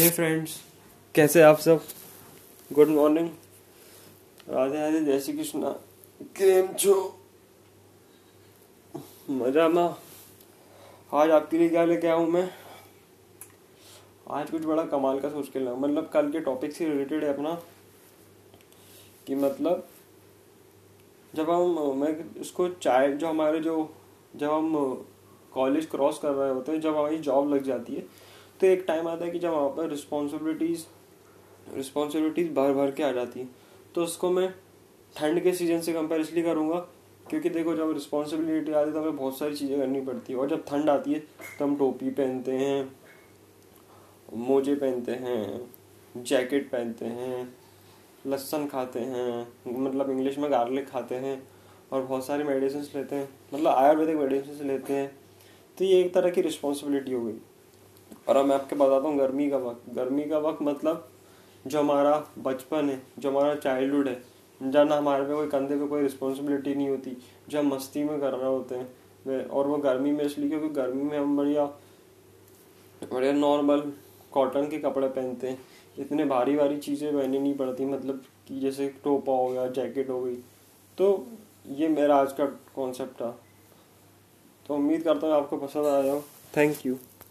हे friends कैसे आप सब? गुड मॉर्निंग राधे राधे जय श्री कृष्णा. केम छो मज़ा में आज आपके लिए क्या लेके आऊँ मैं? आज कुछ बड़ा कमाल का सोच के लाऊं मतलब कल के टॉपिक से रिलेटेड है अपना. कि मतलब जब हम, मैं उसको चाय, जो हमारे जो, जब हम कॉलेज क्रॉस कर रहे होते हैं, जब हमारी जॉब लग जाती है तो एक टाइम आता है कि जब वहाँ पर रिस्पॉन्सिबिलिटीज़ रिस्पॉन्सिबिलिटीज़ भर भर के आ जाती हैं तो उसको मैं ठंड के सीज़न से कंपेयर इसलिए करूँगा, क्योंकि देखो जब रिस्पॉन्सिबिलिटी आती है तो हमें बहुत सारी चीज़ें करनी पड़ती है, और जब ठंड आती है तो हम टोपी पहनते हैं, मोजे पहनते हैं जैकेट पहनते हैं लहसन खाते हैं मतलब इंग्लिश में गार्लिक खाते हैं, और बहुत सारे मेडिसिन लेते हैं मतलब आयुर्वेदिक मेडिसिन लेते हैं तो ये एक तरह की रिस्पॉन्सिबिलिटी हो गई। और अब मैं आपके बताता हूँ गर्मी का वक्त। गर्मी का वक्त मतलब जो हमारा बचपन है, जो हमारा चाइल्डहुड है, जब हमारे पे कोई कंधे पे कोई रिस्पॉन्सिबिलिटी नहीं होती, जो हम मस्ती में कर रहे होते हैं और वो गर्मी में इसलिए क्योंकि गर्मी में हम बढ़िया बढ़िया नॉर्मल कॉटन के कपड़े पहनते हैं। इतने भारी भारी चीज़ें पहननी नहीं पड़ती मतलब कि जैसे टोपा हो गया जैकेट हो गई। तो ये मेरा आज का कॉन्सेप्ट था। तो उम्मीद करता हूँ आपको पसंद आया हो। Thank you